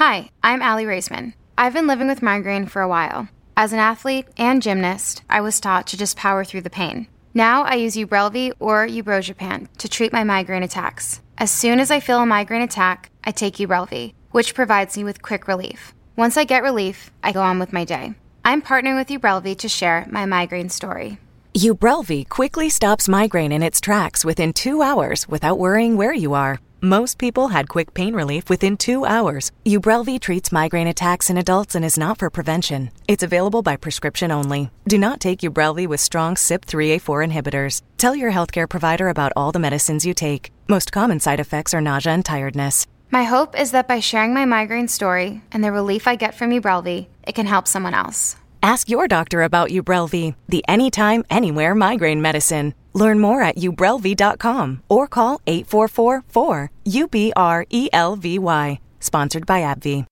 Hi, I'm Aly Raisman. I've been living with migraine for a while. As an athlete and gymnast, I was taught to just power through the pain. Now I use Ubrelvy or Ubrogepant to treat my migraine attacks. As soon as I feel a migraine attack, I take Ubrelvy, which provides me with quick relief. Once I get relief, I go on with my day. I'm partnering with Ubrelvy to share my migraine story. Ubrelvy quickly stops migraine in its tracks within two hours without worrying where you are. Most people had quick pain relief within two hours. Ubrelvy treats migraine attacks in adults and is not for prevention. It's available by prescription only. Do not take Ubrelvy with strong CYP3A4 inhibitors. Tell your healthcare provider about all the medicines you take. Most common side effects are nausea and tiredness. My hope is that by sharing my migraine story and the relief I get from Ubrelvy, it can help someone else. Ask your doctor about Ubrelvy, the anytime, anywhere migraine medicine. Learn more at ubrelvy.com or call 844-4-UBRELVY. Sponsored by AbbVie.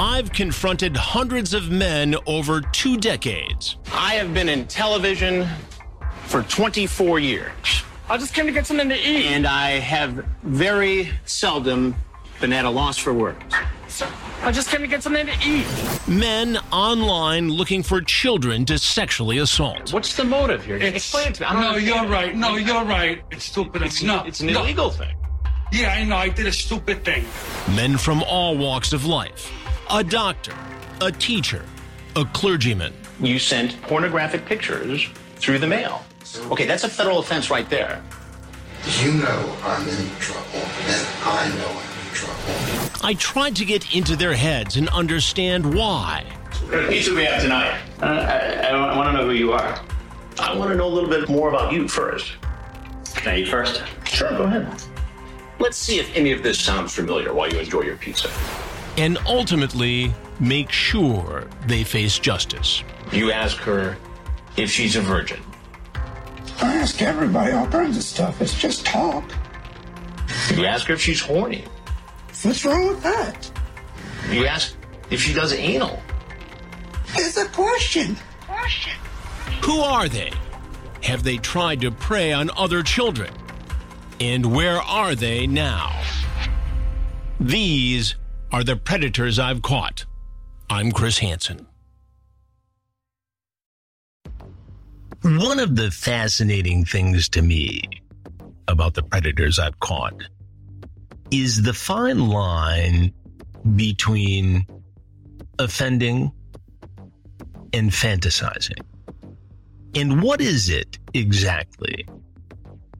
I've confronted hundreds of men over two decades. I have been in television for 24 years. I just came to get something to eat. And I have very seldom been at a loss for words. I just came to get something to eat. Men online looking for children to sexually assault. What's the motive here? It's, Explain it to me. I don't no, understand. you're right. No, you're right. It's stupid. It's, not. It's an no. illegal thing. Yeah, I know. I did a stupid thing. Men from all walks of life. A doctor, a teacher, a clergyman. You sent pornographic pictures through the mail. Okay, that's a federal offense right there. You know I'm in trouble, and I know I'm in trouble. I tried to get into their heads and understand why. What kind of pizza we have tonight? Uh, I, I want to know who you are. I want to know a little bit more about you first. Can I eat first? Sure, go ahead. Let's see if any of this sounds familiar while you enjoy your pizza. And ultimately, make sure they face justice. You ask her if she's a virgin. I ask everybody all kinds of stuff. It's just talk. You ask her if she's horny. What's wrong with that? You ask if she does anal. It's a question. Question. Who are they? Have they tried to prey on other children? And where are they now? These are the predators I've caught. I'm Chris Hansen. One of the fascinating things to me about the predators I've caught is the fine line between offending and fantasizing. And what is it exactly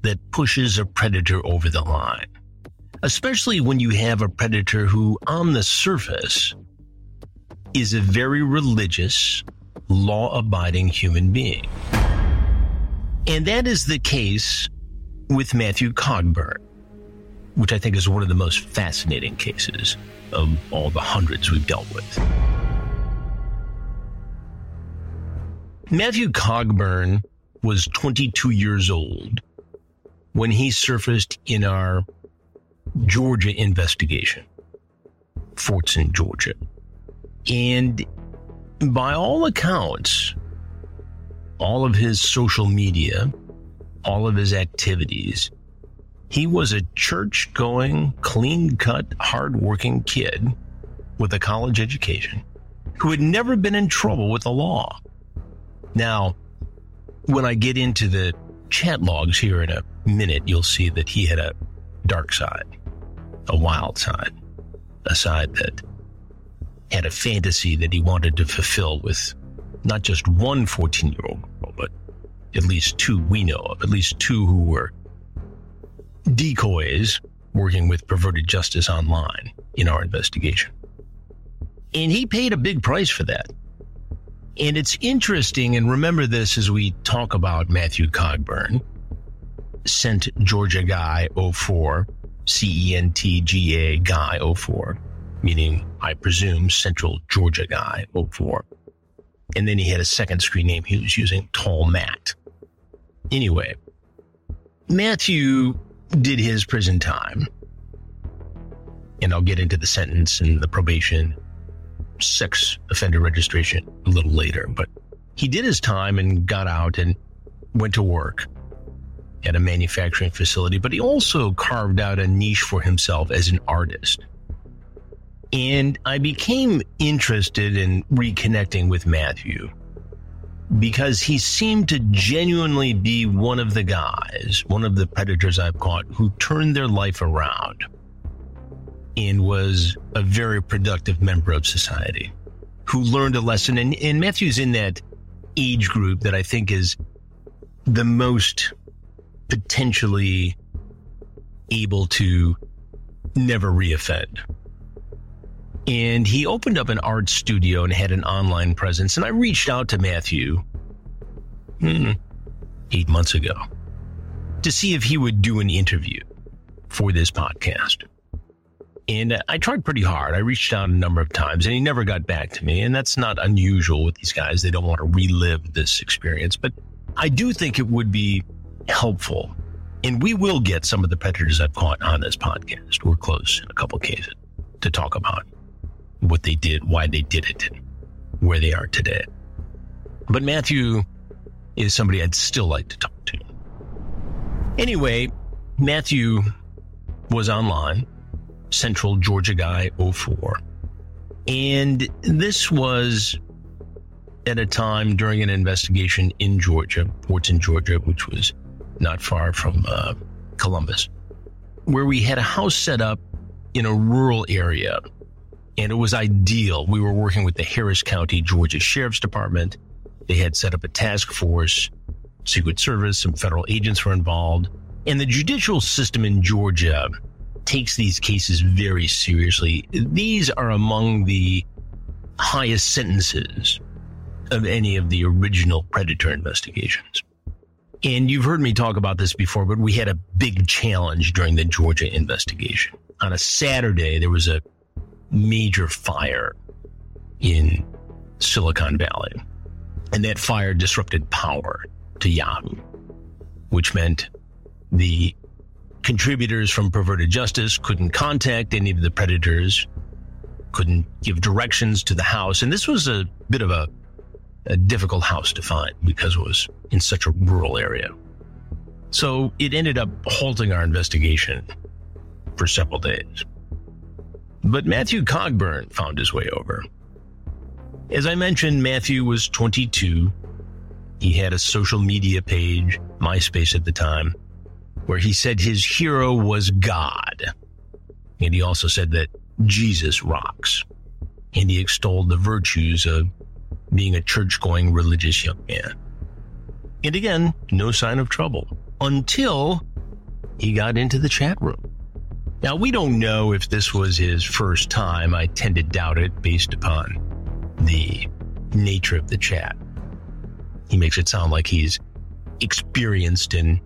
that pushes a predator over the line? Especially when you have a predator who, on the surface, is a very religious, law abiding human being. And that is the case with Matthew Cogburn, which I think is one of the most fascinating cases of all the hundreds we've dealt with. Matthew Cogburn was 22 years old when he surfaced in our Georgia investigation, Fortson, Georgia. And by all accounts, all of his social media, all of his activities, he was a church going, clean cut, hard working kid with a college education who had never been in trouble with the law. Now, when I get into the chat logs here in a minute, you'll see that he had a dark side, a wild side. a side that had a fantasy that he wanted to fulfill with not just one 14 year old girl, but at least two we know of, at least two who were decoys working with perverted justice online in our investigation. And he paid a big price for that. And it's interesting, and remember this as we talk about Matthew Cogburn, Cent Georgia Guy 04, C E N T G A Guy 04, meaning, I presume, Central Georgia Guy 04. And then he had a second screen name he was using, Tall Matt. Anyway, Matthew did his prison time. And I'll get into the sentence and the probation, sex offender registration a little later. But he did his time and got out and went to work at a manufacturing facility. But he also carved out a niche for himself as an artist. And I became interested in reconnecting with Matthew because he seemed to genuinely be one of the guys, one of the predators I've caught who turned their life around and was a very productive member of society who learned a lesson. And, and Matthew's in that age group that I think is the most potentially able to never reoffend. And he opened up an art studio and had an online presence. And I reached out to Matthew hmm, eight months ago to see if he would do an interview for this podcast. And I tried pretty hard. I reached out a number of times and he never got back to me. And that's not unusual with these guys. They don't want to relive this experience. But I do think it would be helpful. And we will get some of the predators I've caught on this podcast. We're close in a couple cases to talk about what they did, why they did it, where they are today. But Matthew is somebody I'd still like to talk to. Anyway, Matthew was online, Central Georgia Guy 04. And this was at a time during an investigation in Georgia, Fortson, Georgia, which was not far from uh, Columbus, where we had a house set up in a rural area and it was ideal. We were working with the Harris County, Georgia Sheriff's Department. They had set up a task force, Secret Service, some federal agents were involved. And the judicial system in Georgia takes these cases very seriously. These are among the highest sentences of any of the original predator investigations. And you've heard me talk about this before, but we had a big challenge during the Georgia investigation. On a Saturday, there was a major fire in Silicon Valley. And that fire disrupted power to Yahoo, which meant the contributors from Perverted Justice couldn't contact any of the predators, couldn't give directions to the house. And this was a bit of a, a difficult house to find because it was in such a rural area. So it ended up halting our investigation for several days. But Matthew Cogburn found his way over. As I mentioned, Matthew was 22. He had a social media page, MySpace at the time, where he said his hero was God. And he also said that Jesus rocks. And he extolled the virtues of being a church going religious young man. And again, no sign of trouble until he got into the chat room. Now, we don't know if this was his first time. I tend to doubt it based upon the nature of the chat. He makes it sound like he's experienced in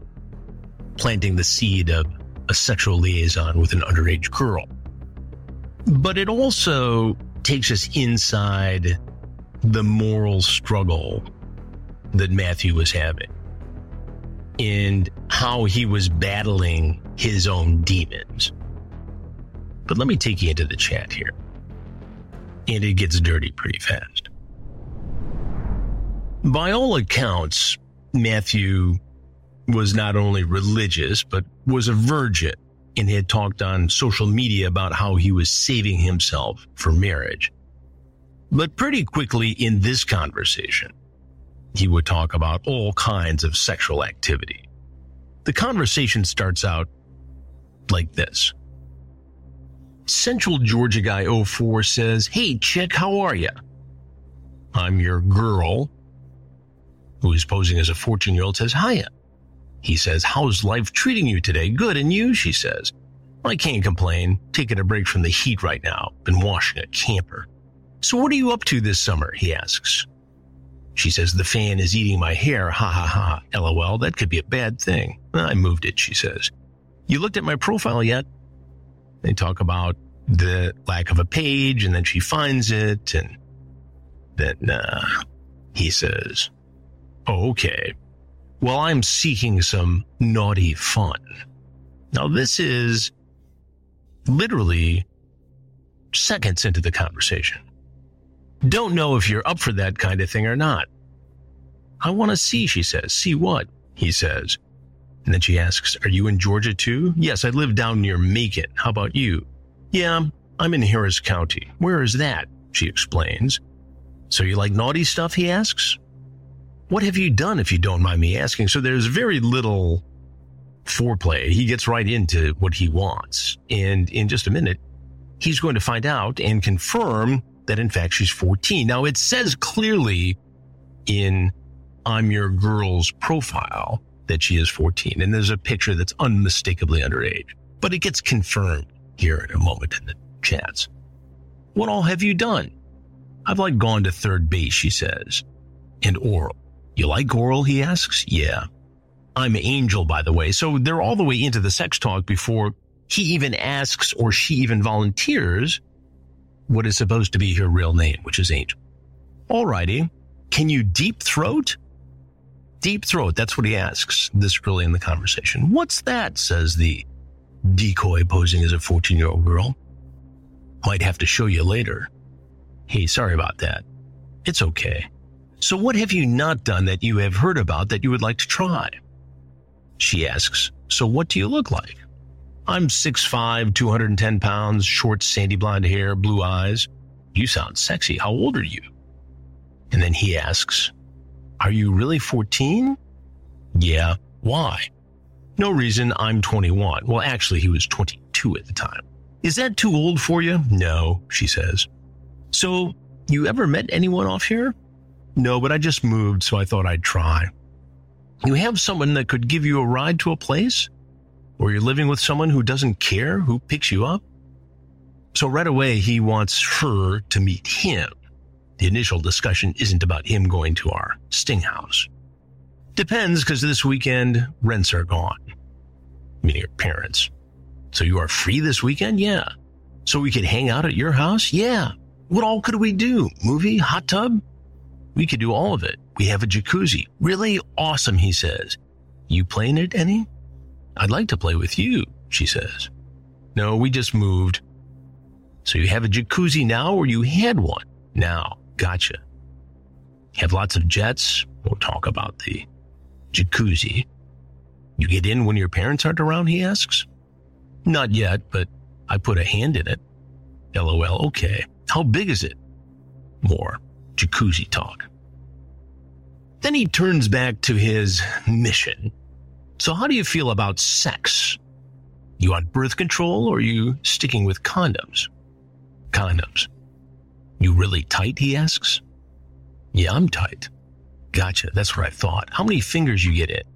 planting the seed of a sexual liaison with an underage girl. But it also takes us inside the moral struggle that Matthew was having and how he was battling his own demons. But let me take you into the chat here. And it gets dirty pretty fast. By all accounts, Matthew was not only religious, but was a virgin and had talked on social media about how he was saving himself for marriage. But pretty quickly in this conversation, he would talk about all kinds of sexual activity. The conversation starts out like this Central Georgia guy 04 says, Hey, chick, how are you? I'm your girl. Who is posing as a 14 year old says, Hiya. He says, How's life treating you today? Good. And you? She says, I can't complain. Taking a break from the heat right now. Been washing a camper. So what are you up to this summer? He asks. She says, The fan is eating my hair. Ha ha ha. LOL. That could be a bad thing. I moved it, she says. You looked at my profile yet? They talk about the lack of a page, and then she finds it, and then uh, he says, Okay. Well, I'm seeking some naughty fun. Now, this is literally seconds into the conversation. Don't know if you're up for that kind of thing or not. I want to see, she says. See what? He says. And then she asks, Are you in Georgia too? Yes, I live down near Macon. How about you? Yeah, I'm in Harris County. Where is that? She explains. So you like naughty stuff? He asks. What have you done, if you don't mind me asking? So there's very little foreplay. He gets right into what he wants. And in just a minute, he's going to find out and confirm that in fact she's 14. Now it says clearly in I'm Your Girl's profile that she is 14. And there's a picture that's unmistakably underage, but it gets confirmed here in a moment in the chats. What all have you done? I've like gone to third base, she says. And oral. You like oral? He asks. Yeah. I'm Angel, by the way. So they're all the way into the sex talk before he even asks or she even volunteers what is supposed to be her real name, which is Angel. Alrighty. Can you deep throat? Deep throat. That's what he asks this early in the conversation. What's that? says the decoy posing as a 14 year old girl. Might have to show you later. Hey, sorry about that. It's okay. So what have you not done that you have heard about that you would like to try? She asks, so what do you look like? I'm 6'5", 210 pounds, short sandy blonde hair, blue eyes. You sound sexy. How old are you? And then he asks, are you really 14? Yeah. Why? No reason. I'm 21. Well, actually, he was 22 at the time. Is that too old for you? No, she says. So, you ever met anyone off here? No, but I just moved, so I thought I'd try. You have someone that could give you a ride to a place? Or you're living with someone who doesn't care who picks you up? So right away, he wants her to meet him. The initial discussion isn't about him going to our sting house. Depends because this weekend rents are gone, meaning your parents. So you are free this weekend? Yeah. So we could hang out at your house? Yeah. What all could we do? Movie? Hot tub? We could do all of it. We have a jacuzzi. Really awesome, he says. You playing it any? I'd like to play with you, she says. No, we just moved. So you have a jacuzzi now or you had one? Now. Gotcha. Have lots of jets? We'll talk about the jacuzzi. You get in when your parents aren't around, he asks. Not yet, but I put a hand in it. LOL, okay. How big is it? More jacuzzi talk. Then he turns back to his mission. So how do you feel about sex? You on birth control or are you sticking with condoms? Condoms. You really tight? He asks. Yeah, I'm tight. Gotcha. That's what I thought. How many fingers you get it?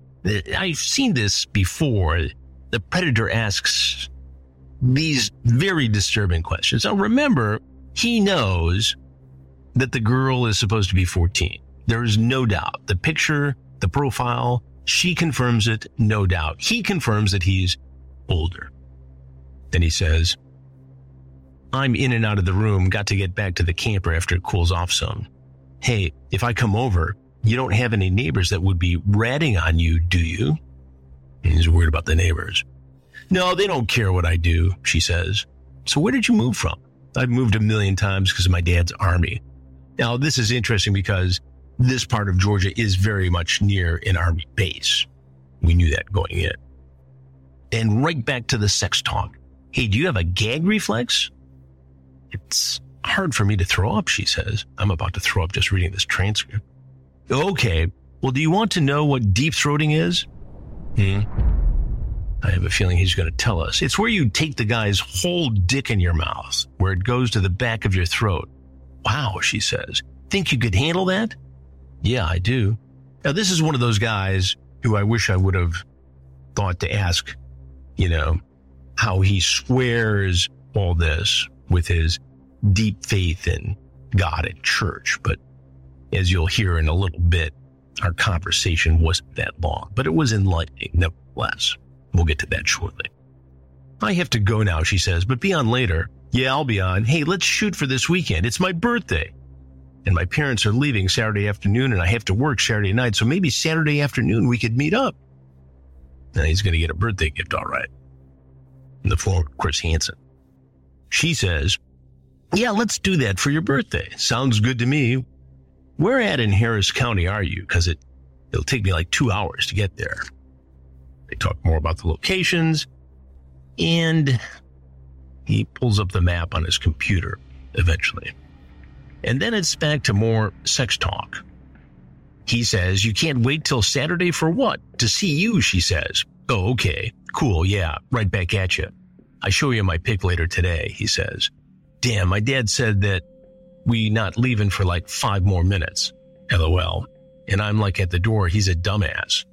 I've seen this before. The predator asks these very disturbing questions. Now remember, he knows that the girl is supposed to be 14. There is no doubt. The picture, the profile, she confirms it, no doubt. He confirms that he's older. Then he says, I'm in and out of the room, got to get back to the camper after it cools off some. Hey, if I come over, you don't have any neighbors that would be ratting on you, do you? he's worried about the neighbors. No, they don't care what I do, she says. So where did you move from? I've moved a million times because of my dad's army. Now, this is interesting because this part of Georgia is very much near an army base. We knew that going in. And right back to the sex talk. Hey, do you have a gag reflex? It's hard for me to throw up, she says. I'm about to throw up just reading this transcript. Okay. Well, do you want to know what deep throating is? Hmm. I have a feeling he's going to tell us. It's where you take the guy's whole dick in your mouth, where it goes to the back of your throat. Wow, she says. Think you could handle that? Yeah, I do. Now, this is one of those guys who I wish I would have thought to ask, you know, how he squares all this with his deep faith in God and church. But as you'll hear in a little bit, our conversation wasn't that long, but it was enlightening nevertheless. We'll get to that shortly. I have to go now, she says, but be on later. Yeah, I'll be on. Hey, let's shoot for this weekend. It's my birthday. And my parents are leaving Saturday afternoon and I have to work Saturday night. So maybe Saturday afternoon we could meet up. And he's going to get a birthday gift, all right. In the form of Chris Hansen. She says, yeah, let's do that for your birthday. Sounds good to me. Where at in Harris County are you? Cause it, it'll take me like two hours to get there. They talk more about the locations and he pulls up the map on his computer eventually. And then it's back to more sex talk. He says, You can't wait till Saturday for what? To see you, she says. Oh, okay. Cool. Yeah. Right back at you. I show you my pic later today, he says. Damn, my dad said that we not leaving for like five more minutes. LOL. And I'm like at the door, he's a dumbass.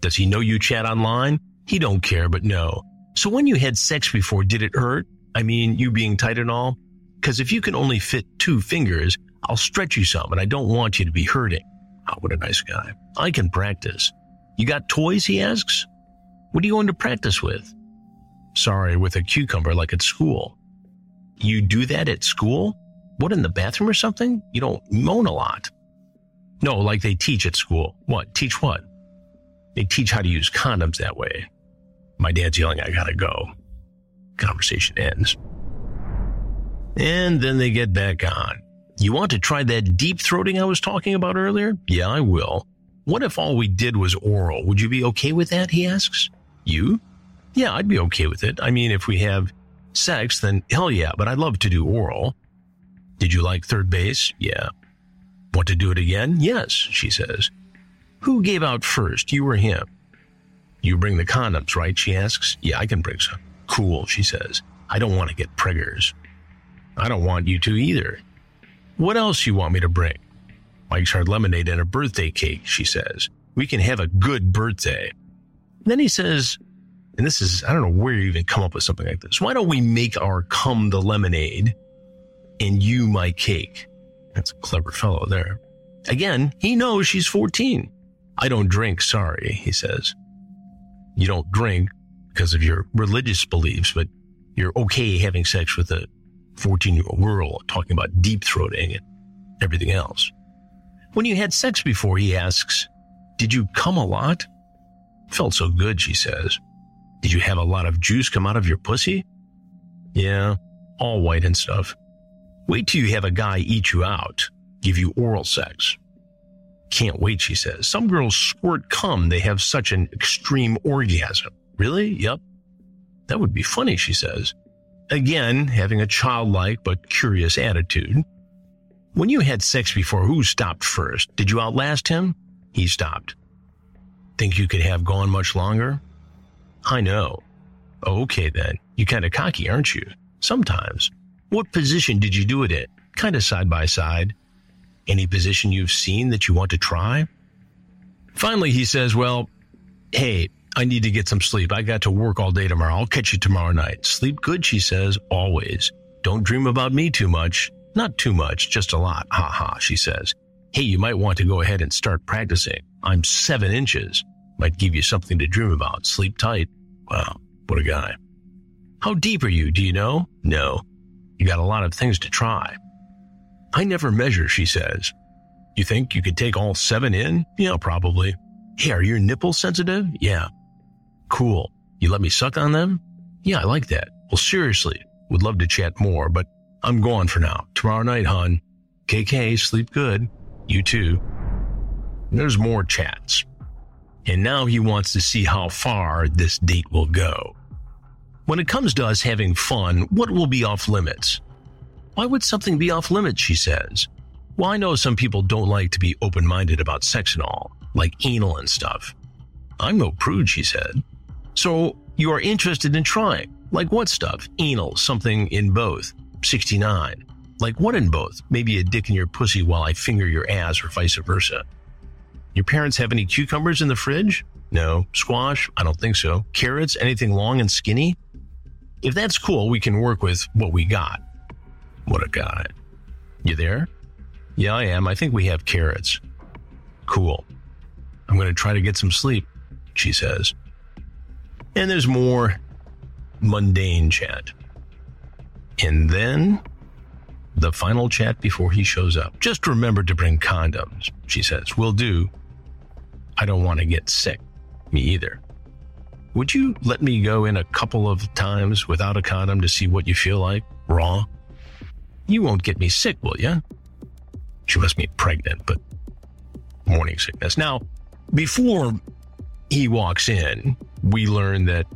Does he know you chat online? He don't care, but no. So when you had sex before, did it hurt? I mean, you being tight and all? Cause if you can only fit two fingers, I'll stretch you some and I don't want you to be hurting. Oh, what a nice guy. I can practice. You got toys? He asks. What are you going to practice with? Sorry, with a cucumber like at school. You do that at school? What, in the bathroom or something? You don't moan a lot. No, like they teach at school. What? Teach what? They teach how to use condoms that way. My dad's yelling, I gotta go. Conversation ends. And then they get back on. You want to try that deep throating I was talking about earlier? Yeah, I will. What if all we did was oral? Would you be okay with that? He asks. You? Yeah, I'd be okay with it. I mean, if we have sex, then hell yeah, but I'd love to do oral. Did you like third base? Yeah. Want to do it again? Yes, she says. Who gave out first, you or him? You bring the condoms, right? She asks. Yeah, I can bring some. Cool, she says. I don't want to get preggers. I don't want you to either. What else you want me to bring? Mike's Hard Lemonade and a birthday cake, she says. We can have a good birthday. Then he says, and this is, I don't know where you even come up with something like this. Why don't we make our come the lemonade and you my cake? That's a clever fellow there. Again, he knows she's 14. I don't drink, sorry, he says. You don't drink because of your religious beliefs, but you're okay having sex with a 14 year old girl talking about deep throating and everything else. When you had sex before, he asks, Did you come a lot? Felt so good, she says. Did you have a lot of juice come out of your pussy? Yeah, all white and stuff. Wait till you have a guy eat you out, give you oral sex. Can't wait, she says. Some girls squirt cum, they have such an extreme orgasm. Really? Yep. That would be funny, she says. Again, having a childlike but curious attitude. When you had sex before, who stopped first? Did you outlast him? He stopped. Think you could have gone much longer? I know. Okay then. You kinda cocky, aren't you? Sometimes. What position did you do it in? Kinda side by side. Any position you've seen that you want to try? Finally, he says, well, hey, I need to get some sleep. I got to work all day tomorrow. I'll catch you tomorrow night. Sleep good, she says, always. Don't dream about me too much. Not too much, just a lot. Ha ha, she says. Hey, you might want to go ahead and start practicing. I'm seven inches. Might give you something to dream about. Sleep tight. Wow, what a guy. How deep are you? Do you know? No. You got a lot of things to try. I never measure, she says. You think you could take all seven in? Yeah, probably. Hey, are your nipples sensitive? Yeah. Cool. You let me suck on them? Yeah, I like that. Well, seriously, would love to chat more, but I'm going for now. Tomorrow night, hon. KK, sleep good. You too. There's more chats. And now he wants to see how far this date will go. When it comes to us having fun, what will be off limits? Why would something be off limits, she says? Well, I know some people don't like to be open minded about sex and all, like anal and stuff. I'm no prude, she said. So, You are interested in trying. Like what stuff? Anal, something in both. 69. Like what in both? Maybe a dick in your pussy while I finger your ass or vice versa. Your parents have any cucumbers in the fridge? No. Squash? I don't think so. Carrots? Anything long and skinny? If that's cool, we can work with what we got. What a guy. You there? Yeah, I am. I think we have carrots. Cool. I'm going to try to get some sleep, she says. And there's more mundane chat. And then the final chat before he shows up. Just remember to bring condoms, she says. We'll do. I don't want to get sick. Me either. Would you let me go in a couple of times without a condom to see what you feel like? Raw? You won't get me sick, will you? She must be pregnant, but morning sickness. Now, before he walks in, we learn that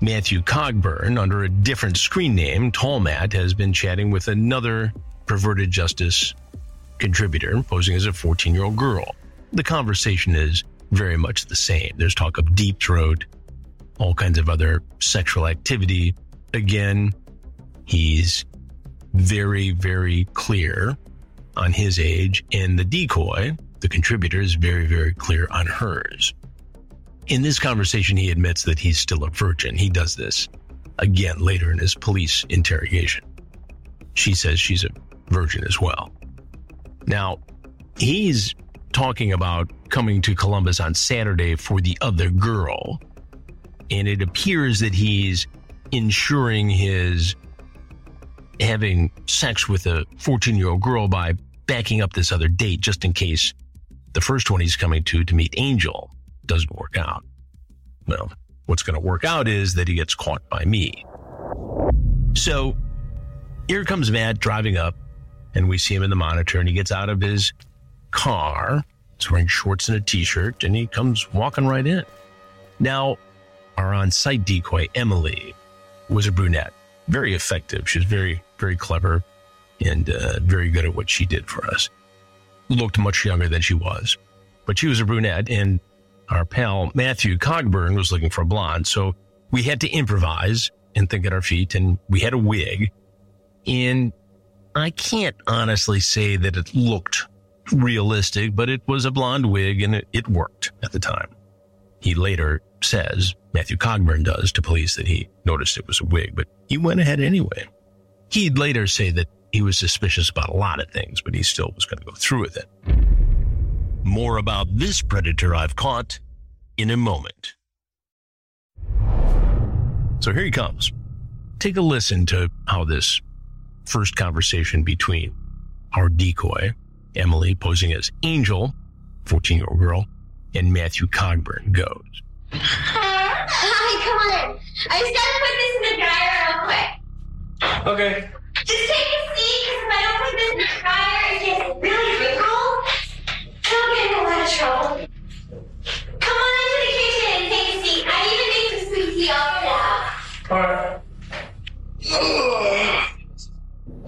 Matthew Cogburn, under a different screen name, Tall Matt, has been chatting with another perverted justice contributor posing as a 14 year old girl. The conversation is very much the same. There's talk of deep throat, all kinds of other sexual activity. Again, he's very, very clear on his age, and the decoy, the contributor, is very, very clear on hers. In this conversation, he admits that he's still a virgin. He does this again later in his police interrogation. She says she's a virgin as well. Now, he's talking about coming to Columbus on Saturday for the other girl, and it appears that he's ensuring his having sex with a 14 year old girl by backing up this other date just in case the first one he's coming to to meet Angel doesn't work out. Well, what's going to work out is that he gets caught by me. So here comes Matt driving up, and we see him in the monitor, and he gets out of his car. He's wearing shorts and a t shirt, and he comes walking right in. Now, our on site decoy, Emily, was a brunette, very effective. She was very, very clever and uh, very good at what she did for us. Looked much younger than she was, but she was a brunette, and our pal Matthew Cogburn was looking for a blonde. So we had to improvise and think at our feet, and we had a wig. And I can't honestly say that it looked realistic, but it was a blonde wig and it, it worked at the time. He later says, Matthew Cogburn does to police that he noticed it was a wig, but he went ahead anyway. He'd later say that he was suspicious about a lot of things, but he still was going to go through with it. More about this predator I've caught in a moment. So here he comes. Take a listen to how this first conversation between our decoy, Emily posing as Angel, 14 year old girl, and Matthew Cogburn goes. Hi, come on in. I just gotta put this in the dryer real quick. Okay. Just take a seat, because if I don't put this in the dryer, it gets really wrinkled. I'll get in a lot of trouble. Come on into the kitchen and take a seat. I even made some sweet tea all now. Alright.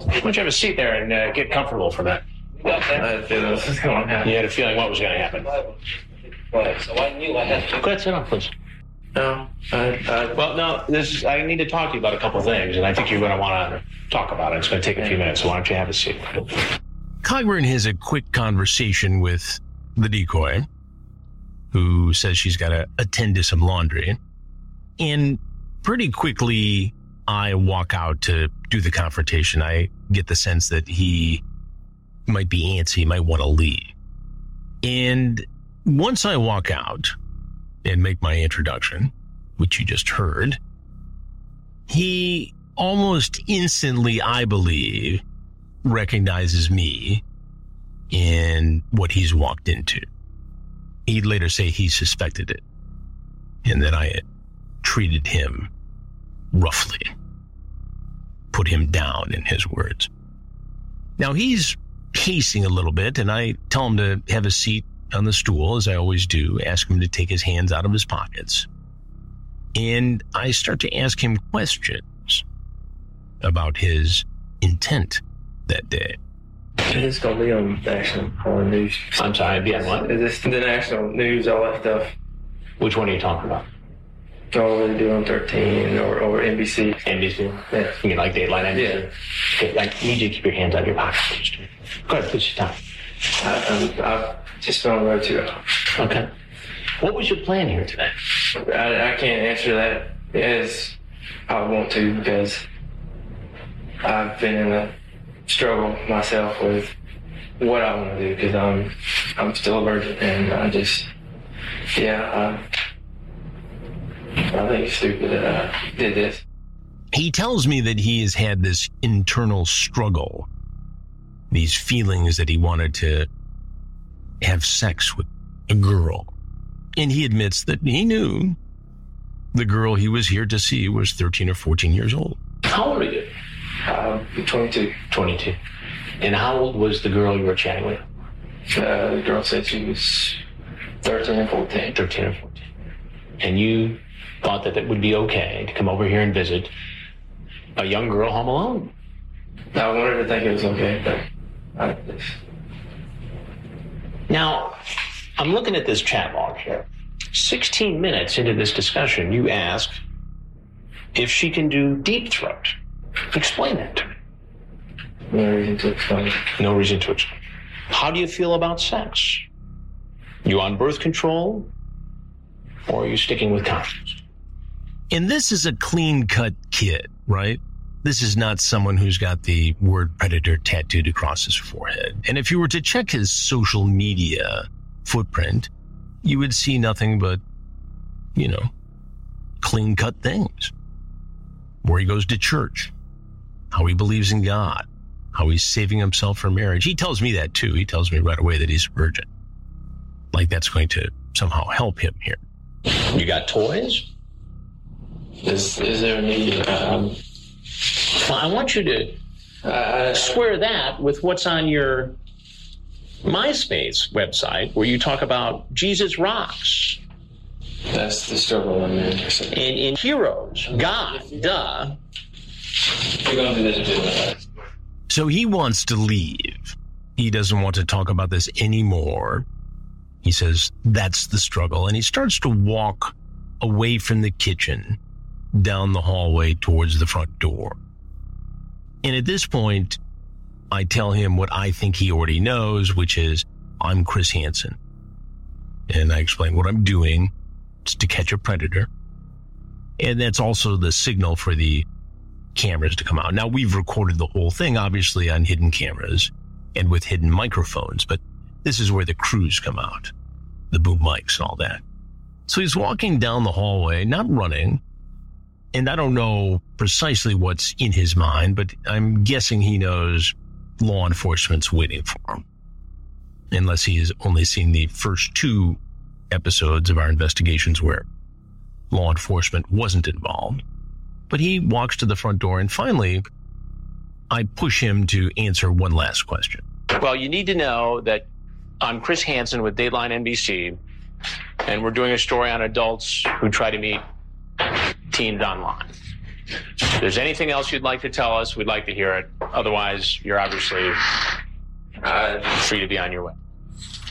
Why don't you have a seat there and uh, get comfortable for that? I feel this is going to You had a feeling what was going to happen. What? So I knew I had to. Go ahead, sit down, please. No, I, I, Well, no, this is, I need to talk to you about a couple of things, and I think you're going to want to talk about it. It's going to take a few minutes, so why don't you have a seat? Cogburn has a quick conversation with the decoy, who says she's got to attend to some laundry. And pretty quickly, I walk out to do the confrontation. I get the sense that he might be antsy, might want to leave. And once I walk out and make my introduction, which you just heard, he almost instantly, I believe, recognizes me in what he's walked into. He'd later say he suspected it and that I had treated him roughly, put him down in his words. Now he's pacing a little bit and I tell him to have a seat on the stool as I always do, ask him to take his hands out of his pockets. And I start to ask him questions about his intent that day. it's gonna be on national on news. I'm sorry, be on what? Is this the national news? All that stuff. Which one are you talking about? Over to do on 13 or, or NBC. NBC? Yeah. You mean like Dateline NBC? Yeah. Okay, I need you to keep your hands out of your pockets. Go ahead, put your time. I, I'm, I've just been on the road too. Okay. What was your plan here today? I, I can't answer that as I want to because I've been in a struggle myself with what I want to do because I'm I'm still a virgin and I just yeah I, I think it's stupid that I did this. He tells me that he has had this internal struggle, these feelings that he wanted to have sex with a girl. And he admits that he knew the girl he was here to see was 13 or 14 years old. How old are you? Uh, 22. 22. And how old was the girl you were chatting with? Uh, the girl said she was 13 or 14. 13 or 14. And you thought that it would be okay to come over here and visit a young girl home alone? I wanted to think it was okay, but I Now, I'm looking at this chat log here. 16 minutes into this discussion, you ask if she can do deep throat. Explain that to me. no reason to explain. No reason to explain. How do you feel about sex? You on birth control? Or are you sticking with condoms? And this is a clean cut kid, right? This is not someone who's got the word predator tattooed across his forehead. And if you were to check his social media footprint, you would see nothing but, you know, clean cut things. Where he goes to church, how he believes in God, how he's saving himself for marriage. He tells me that too. He tells me right away that he's a virgin. Like that's going to somehow help him here. You got toys? Is, is there a need? Um, Well, I want you to I, I, square that with what's on your MySpace website where you talk about Jesus rocks that's the struggle I'm in. And in heroes, God, duh. We're going to do this. So he wants to leave. He doesn't want to talk about this anymore. He says that's the struggle. And he starts to walk away from the kitchen down the hallway towards the front door. And at this point, I tell him what I think he already knows, which is I'm Chris Hansen. And I explain what I'm doing. It's to catch a predator. And that's also the signal for the cameras to come out. Now we've recorded the whole thing, obviously on hidden cameras and with hidden microphones, but this is where the crews come out, the boom mics and all that. So he's walking down the hallway, not running. And I don't know precisely what's in his mind, but I'm guessing he knows law enforcement's waiting for him. Unless he has only seen the first two episodes of our investigations where law enforcement wasn't involved. But he walks to the front door and finally I push him to answer one last question. Well, you need to know that I'm Chris Hansen with Dateline NBC, and we're doing a story on adults who try to meet teens online. If there's anything else you'd like to tell us, we'd like to hear it. Otherwise, you're obviously Uh, free to be on your way.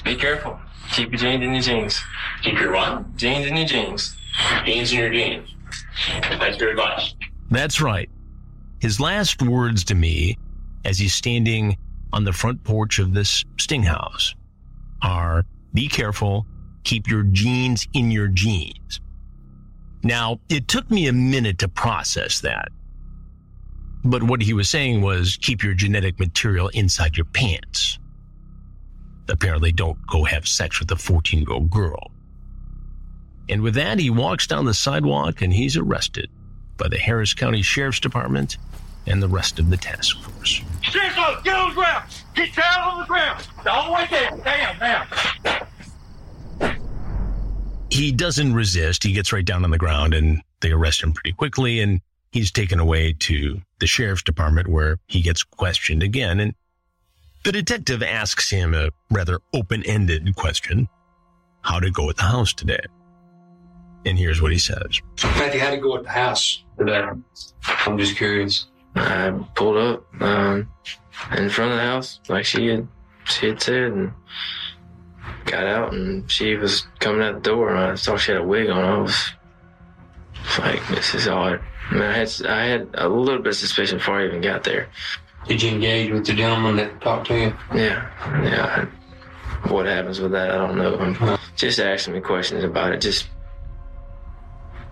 be careful. Keep your jeans in your jeans. Keep your what? Jeans in your jeans. Jeans in your jeans. That's your advice. That's right. His last words to me as he's standing on the front porch of this sting house are be careful, keep your jeans in your jeans. Now, it took me a minute to process that. But what he was saying was keep your genetic material inside your pants. Apparently, don't go have sex with a 14 year old girl. And with that, he walks down the sidewalk and he's arrested by the Harris County Sheriff's Department and the rest of the task force. Get get on the ground. Get down on the ground. All the way down. Down, down. He doesn't resist. He gets right down on the ground and they arrest him pretty quickly and he's taken away to the sheriff's department where he gets questioned again. And the detective asks him a rather open-ended question. How to go at the house today? And here's what he says. Matthew, how'd it go at the house today? I'm just curious. I pulled up um, in front of the house, like she had, she had said, and got out, and she was coming out the door, and I saw she had a wig on. I was Like this is odd. I mean, I had I had a little bit of suspicion before I even got there. Did you engage with the gentleman that talked to you? Yeah, yeah. What happens with that, I don't know. I'm just asking me questions about it. Just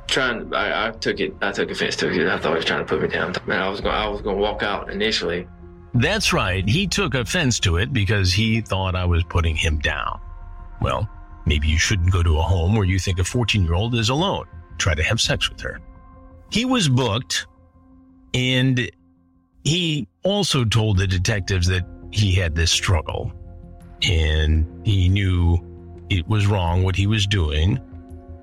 trying. I, I took it. I took offense to it. I thought he was trying to put me down. Man, I was going. I was going to walk out initially. That's right. He took offense to it because he thought I was putting him down. Well, maybe you shouldn't go to a home where you think a 14 year old is alone. Try to have sex with her. He was booked and he also told the detectives that he had this struggle and he knew it was wrong what he was doing.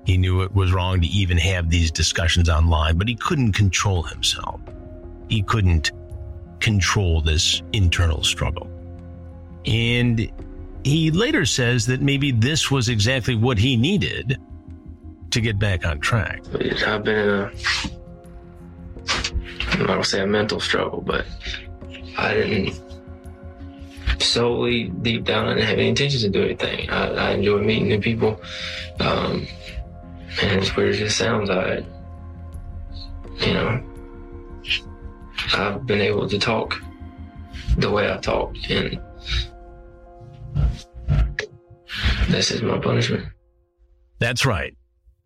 He knew it was wrong to even have these discussions online, but he couldn't control himself. He couldn't control this internal struggle. And he later says that maybe this was exactly what he needed to get back on track. I've been in a, not gonna say a mental struggle, but I didn't solely deep down I didn't have any intentions to do anything. I, I enjoy meeting new people. Um, and as weird as it sounds, I, you know, I've been able to talk the way I talk, and this is my punishment. That's right.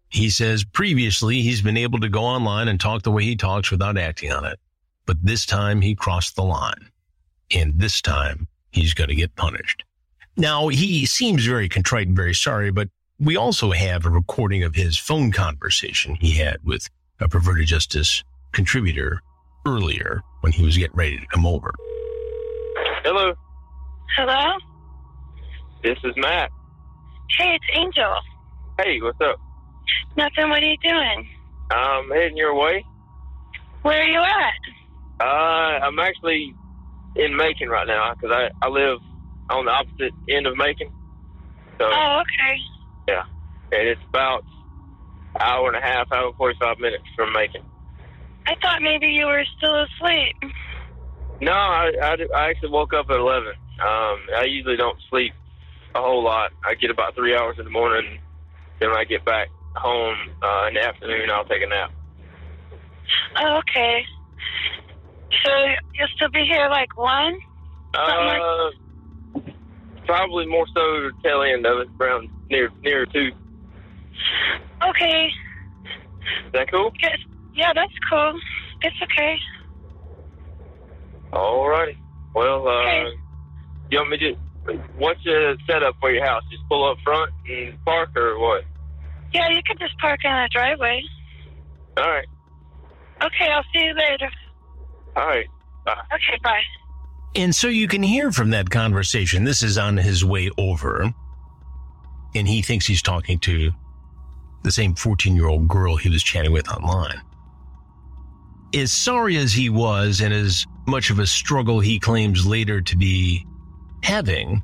He says previously he's been able to go online and talk the way he talks without acting on it. But this time he crossed the line. And this time he's going to get punished. Now, he seems very contrite and very sorry, but we also have a recording of his phone conversation he had with a perverted justice contributor earlier when he was getting ready to come over. Hello, Hello? This is Matt. Hey, it's Angel. Hey, what's up? Nothing. What are you doing? I'm heading your way. Where are you at? Uh, I'm actually in Macon right now because I, I live on the opposite end of Macon. So, Oh, okay. yeah. And it's about hour and a half, hour and 45 minutes from Macon. I thought maybe you were still asleep. No, I, I, I actually woke up at 11. Um, I usually don't sleep a whole lot. I get about three hours in the morning. Then when I get back home uh, in the afternoon, I'll take a nap. Oh, okay. So you'll still be here like one? Uh, probably more so the tail end of it, around near near two. Okay. Is that cool? Good. Yeah, that's cool. It's okay. Alrighty. Well, uh, Okay. you want me to? What's your setup for your house? Just pull up front and park, or what? Yeah, you could just park in the driveway. All right. Okay, I'll see you later. All right. Bye. Okay, bye. And so you can hear from that conversation. This is on his way over. And he thinks he's talking to the same 14 year old girl he was chatting with online. As sorry as he was, and as much of a struggle he claims later to be having,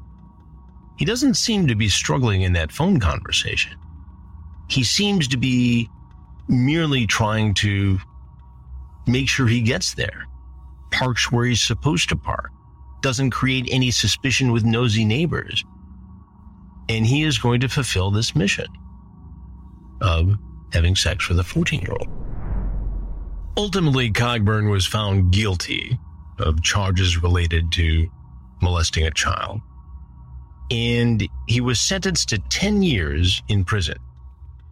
he doesn't seem to be struggling in that phone conversation. He seems to be merely trying to make sure he gets there, parks where he's supposed to park, doesn't create any suspicion with nosy neighbors. And he is going to fulfill this mission of having sex with a 14 year old. Ultimately, Cogburn was found guilty of charges related to molesting a child. And he was sentenced to 10 years in prison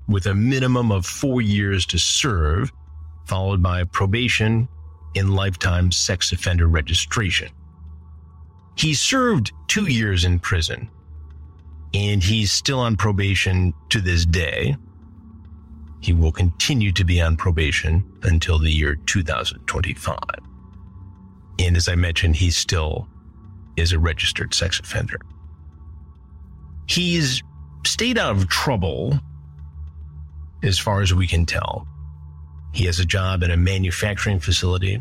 with a minimum of four years to serve, followed by probation and lifetime sex offender registration. He served two years in prison, and he's still on probation to this day. He will continue to be on probation until the year 2025. And as I mentioned, he's still is a registered sex offender. He's stayed out of trouble as far as we can tell. He has a job in a manufacturing facility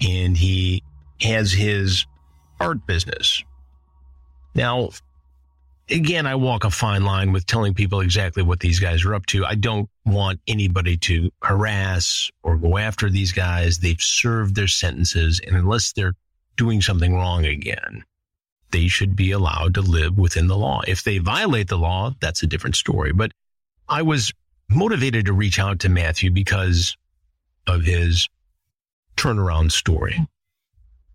and he has his art business. Now, again, I walk a fine line with telling people exactly what these guys are up to. I don't want anybody to harass or go after these guys. They've served their sentences, and unless they're doing something wrong again, they should be allowed to live within the law. If they violate the law, that's a different story. But I was motivated to reach out to Matthew because of his turnaround story.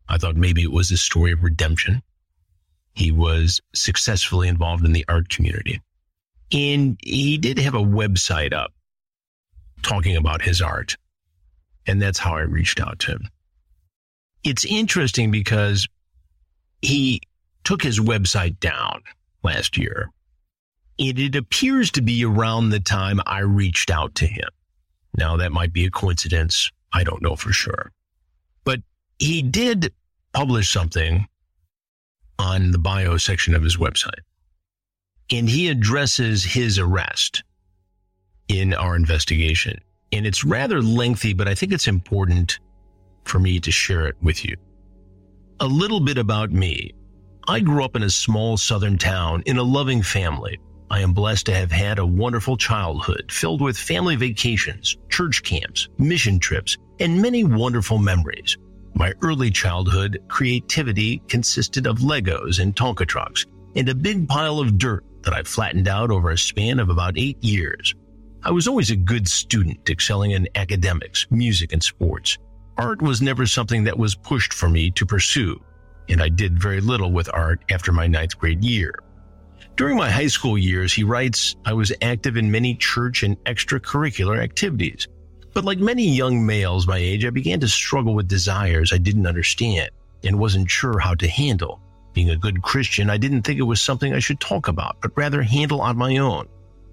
I thought maybe it was a story of redemption. He was successfully involved in the art community. And he did have a website up talking about his art. And that's how I reached out to him. It's interesting because he took his website down last year. And it appears to be around the time I reached out to him. Now, that might be a coincidence. I don't know for sure. But he did publish something on the bio section of his website. And he addresses his arrest in our investigation. And it's rather lengthy, but I think it's important for me to share it with you. A little bit about me. I grew up in a small southern town in a loving family. I am blessed to have had a wonderful childhood filled with family vacations, church camps, mission trips, and many wonderful memories. My early childhood creativity consisted of Legos and Tonka trucks and a big pile of dirt that I flattened out over a span of about eight years. I was always a good student, excelling in academics, music, and sports. Art was never something that was pushed for me to pursue, and I did very little with art after my ninth grade year. During my high school years, he writes, I was active in many church and extracurricular activities. But like many young males my age, I began to struggle with desires I didn't understand and wasn't sure how to handle. Being a good Christian, I didn't think it was something I should talk about, but rather handle on my own.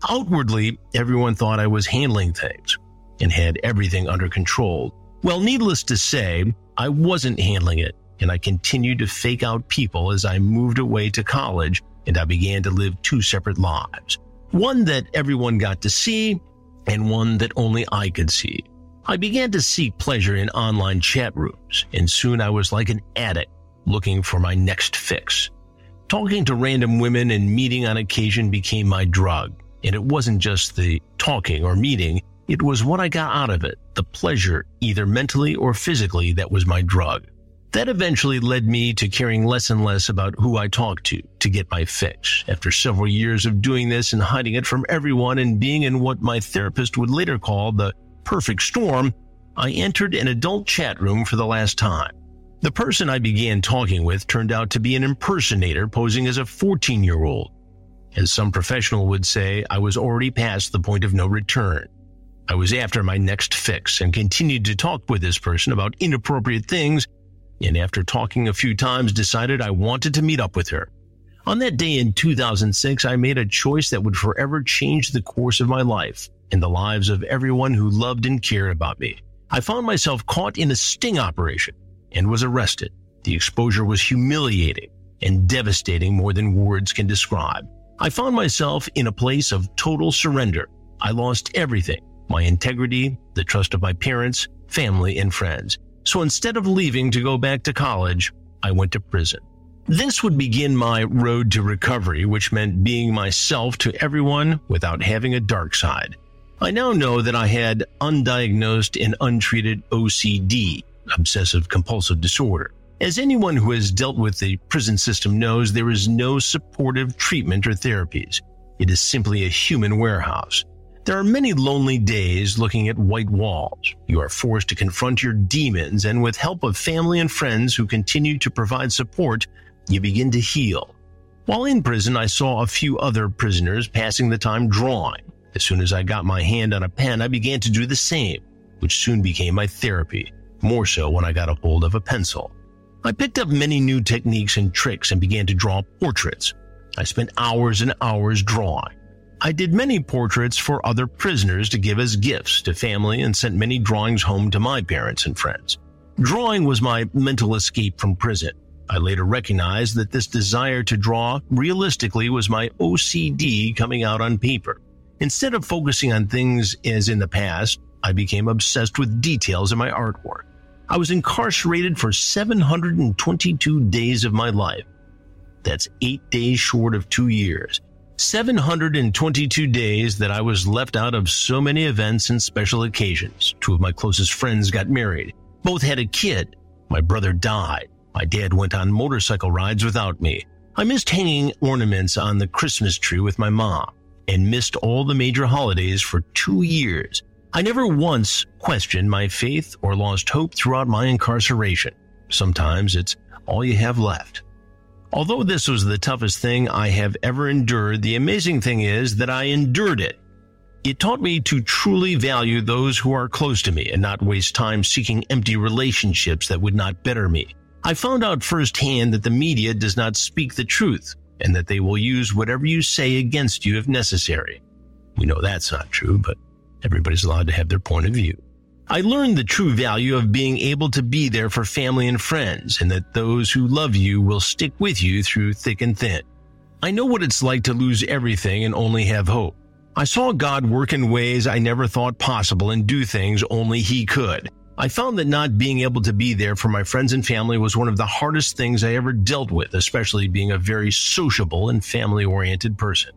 Outwardly, everyone thought I was handling things and had everything under control. Well, needless to say, I wasn't handling it, and I continued to fake out people as I moved away to college and I began to live two separate lives. One that everyone got to see and one that only I could see. I began to seek pleasure in online chat rooms, and soon I was like an addict looking for my next fix. Talking to random women and meeting on occasion became my drug, and it wasn't just the talking or meeting, it was what I got out of it, the pleasure, either mentally or physically, that was my drug. That eventually led me to caring less and less about who I talked to to get my fix. After several years of doing this and hiding it from everyone and being in what my therapist would later call the perfect storm, I entered an adult chat room for the last time. The person I began talking with turned out to be an impersonator posing as a 14 year old. As some professional would say, I was already past the point of no return. I was after my next fix and continued to talk with this person about inappropriate things and after talking a few times decided I wanted to meet up with her. On that day in 2006, I made a choice that would forever change the course of my life and the lives of everyone who loved and cared about me. I found myself caught in a sting operation and was arrested. The exposure was humiliating and devastating more than words can describe. I found myself in a place of total surrender. I lost everything my integrity, the trust of my parents, family, and friends. So instead of leaving to go back to college, I went to prison. This would begin my road to recovery, which meant being myself to everyone without having a dark side. I now know that I had undiagnosed and untreated OCD, obsessive compulsive disorder. As anyone who has dealt with the prison system knows, there is no supportive treatment or therapies. It is simply a human warehouse. There are many lonely days looking at white walls. You are forced to confront your demons, and with help of family and friends who continue to provide support, you begin to heal. While in prison, I saw a few other prisoners passing the time drawing. As soon as I got my hand on a pen, I began to do the same, which soon became my therapy, more so when I got a hold of a pencil. I picked up many new techniques and tricks and began to draw portraits. I spent hours and hours drawing. I did many portraits for other prisoners to give as gifts to family and sent many drawings home to my parents and friends. Drawing was my mental escape from prison. I later recognized that this desire to draw realistically was my OCD coming out on paper. Instead of focusing on things as in the past, I became obsessed with details in my artwork. I was incarcerated for 722 days of my life. That's eight days short of two years. 722 days that I was left out of so many events and special occasions. Two of my closest friends got married. Both had a kid. My brother died. My dad went on motorcycle rides without me. I missed hanging ornaments on the Christmas tree with my mom. and missed all the major holidays for two years. I never once questioned my faith or lost hope throughout my incarceration. Sometimes it's all you have left. Although this was the toughest thing I have ever endured, the amazing thing is that I endured it. It taught me to truly value those who are close to me and not waste time seeking empty relationships that would not better me. I found out firsthand that the media does not speak the truth and that they will use whatever you say against you if necessary. We know that's not true, but everybody's allowed to have their point of view. I learned the true value of being able to be there for family and friends, and that those who love you will stick with you through thick and thin. I know what it's like to lose everything and only have hope. I saw God work in ways I never thought possible and do things only He could. I found that not being able to be there for my friends and family was one of the hardest things I ever dealt with, especially being a very sociable and family oriented person.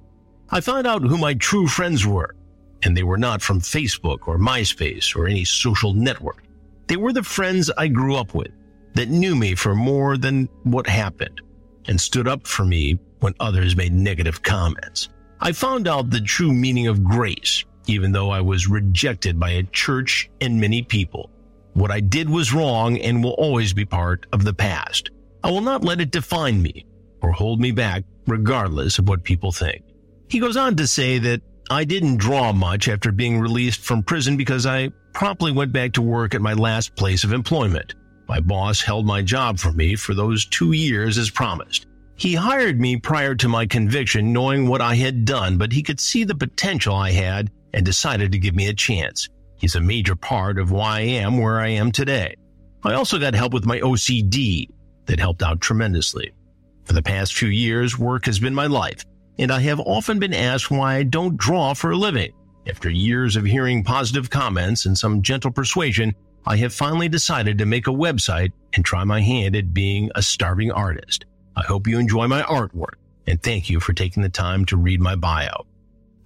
I found out who my true friends were and they were not from Facebook or MySpace or any social network. They were the friends I grew up with that knew me for more than what happened and stood up for me when others made negative comments. I found out the true meaning of grace, even though I was rejected by a church and many people. What I did was wrong and will always be part of the past. I will not let it define me or hold me back, regardless of what people think. He goes on to say that I didn't draw much after being released from prison because I promptly went back to work at my last place of employment. My boss held my job for me for those two years as promised. He hired me prior to my conviction, knowing what I had done, but he could see the potential I had and decided to give me a chance. He's a major part of why I am where I am today. I also got help with my OCD that helped out tremendously. For the past few years, work has been my life and I have often been asked why I don't draw for a living. After years of hearing positive comments and some gentle persuasion, I have finally decided to make a website and try my hand at being a starving artist. I hope you enjoy my artwork and thank you for taking the time to read my bio.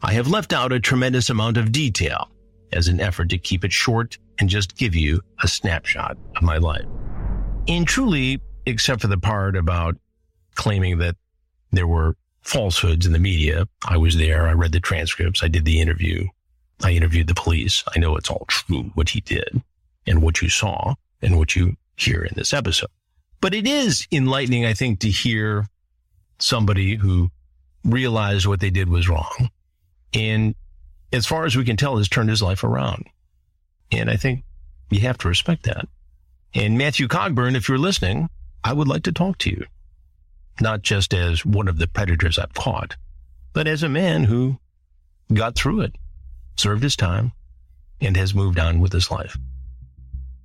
I have left out a tremendous amount of detail as an effort to keep it short and just give you a snapshot of my life. And truly, except for the part about claiming that there were falsehoods in the media. I was there. I read the transcripts. I did the interview. I interviewed the police. I know it's all true what he did and what you saw and what you hear in this episode. But it is enlightening, I think, to hear somebody who realized what they did was wrong. And as far as we can tell, has turned his life around. And I think you have to respect that. And Matthew Cogburn, if you're listening, I would like to talk to you not just as one of the predators I've caught, but as a man who got through it, served his time, and has moved on with his life.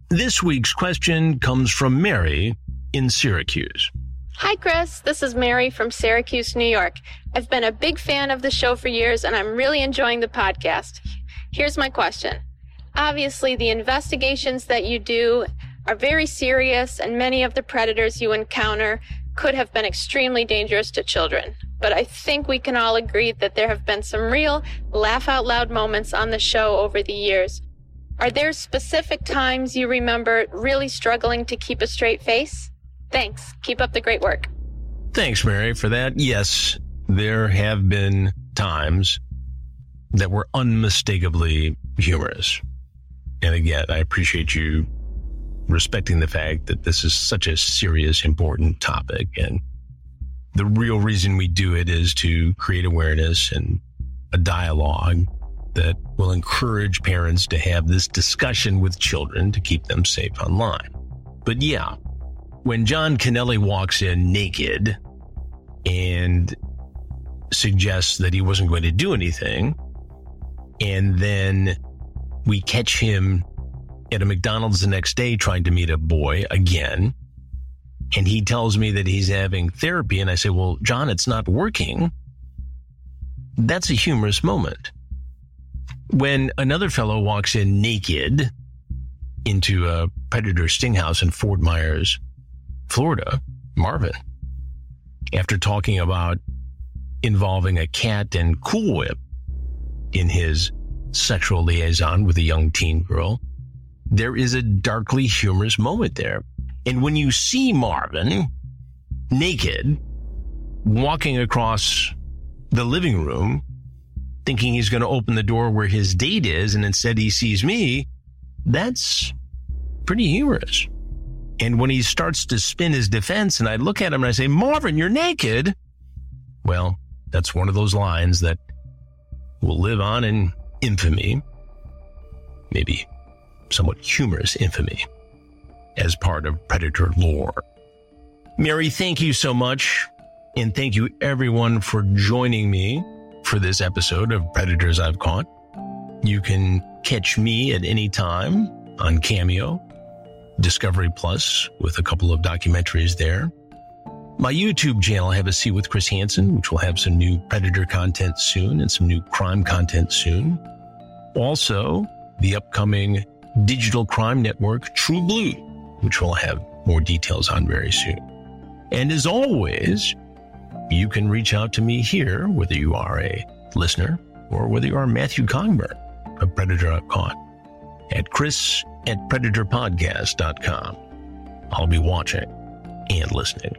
This week's question comes from Mary in Syracuse. Hi, Chris. This is Mary from Syracuse, New York. I've been a big fan of the show for years, and I'm really enjoying the podcast. Here's my question. Obviously, the investigations that you do are very serious, and many of the predators you encounter could have been extremely dangerous to children. But I think we can all agree that there have been some real laugh out loud moments on the show over the years. Are there specific times you remember really struggling to keep a straight face? Thanks. Keep up the great work. Thanks, Mary, for that. Yes, there have been times that were unmistakably humorous. And again, I appreciate you respecting the fact that this is such a serious, important topic. And the real reason we do it is to create awareness and a dialogue that will encourage parents to have this discussion with children to keep them safe online. But yeah, when John Kennelly walks in naked and suggests that he wasn't going to do anything, and then we catch him at a McDonald's the next day trying to meet a boy again. And he tells me that he's having therapy. And I say, Well, John, it's not working. That's a humorous moment. When another fellow walks in naked into a predator sting house in Fort Myers, Florida, Marvin, after talking about involving a cat and Cool Whip in his sexual liaison with a young teen girl, there is a darkly humorous moment there. And when you see Marvin naked walking across the living room thinking he's going to open the door where his date is and instead he sees me, that's pretty humorous. And when he starts to spin his defense and I look at him and I say, Marvin, you're naked. Well, that's one of those lines that will live on in infamy, maybe somewhat humorous infamy, as part of Predator lore. Mary, thank you so much. And thank you everyone for joining me for this episode of Predators I've Caught. You can catch me at any time on Cameo, Discovery Plus, with a couple of documentaries there. My YouTube channel, I Have a Seat with Chris Hansen, which will have some new Predator content soon and some new crime content soon. Also, the upcoming digital crime network, True Blue, which we'll have more details on very soon. And as always, you can reach out to me here, whether you are a listener or whether you are Matthew Cogburn of Predator Caught at chris at predatorpodcast.com. I'll be watching and listening.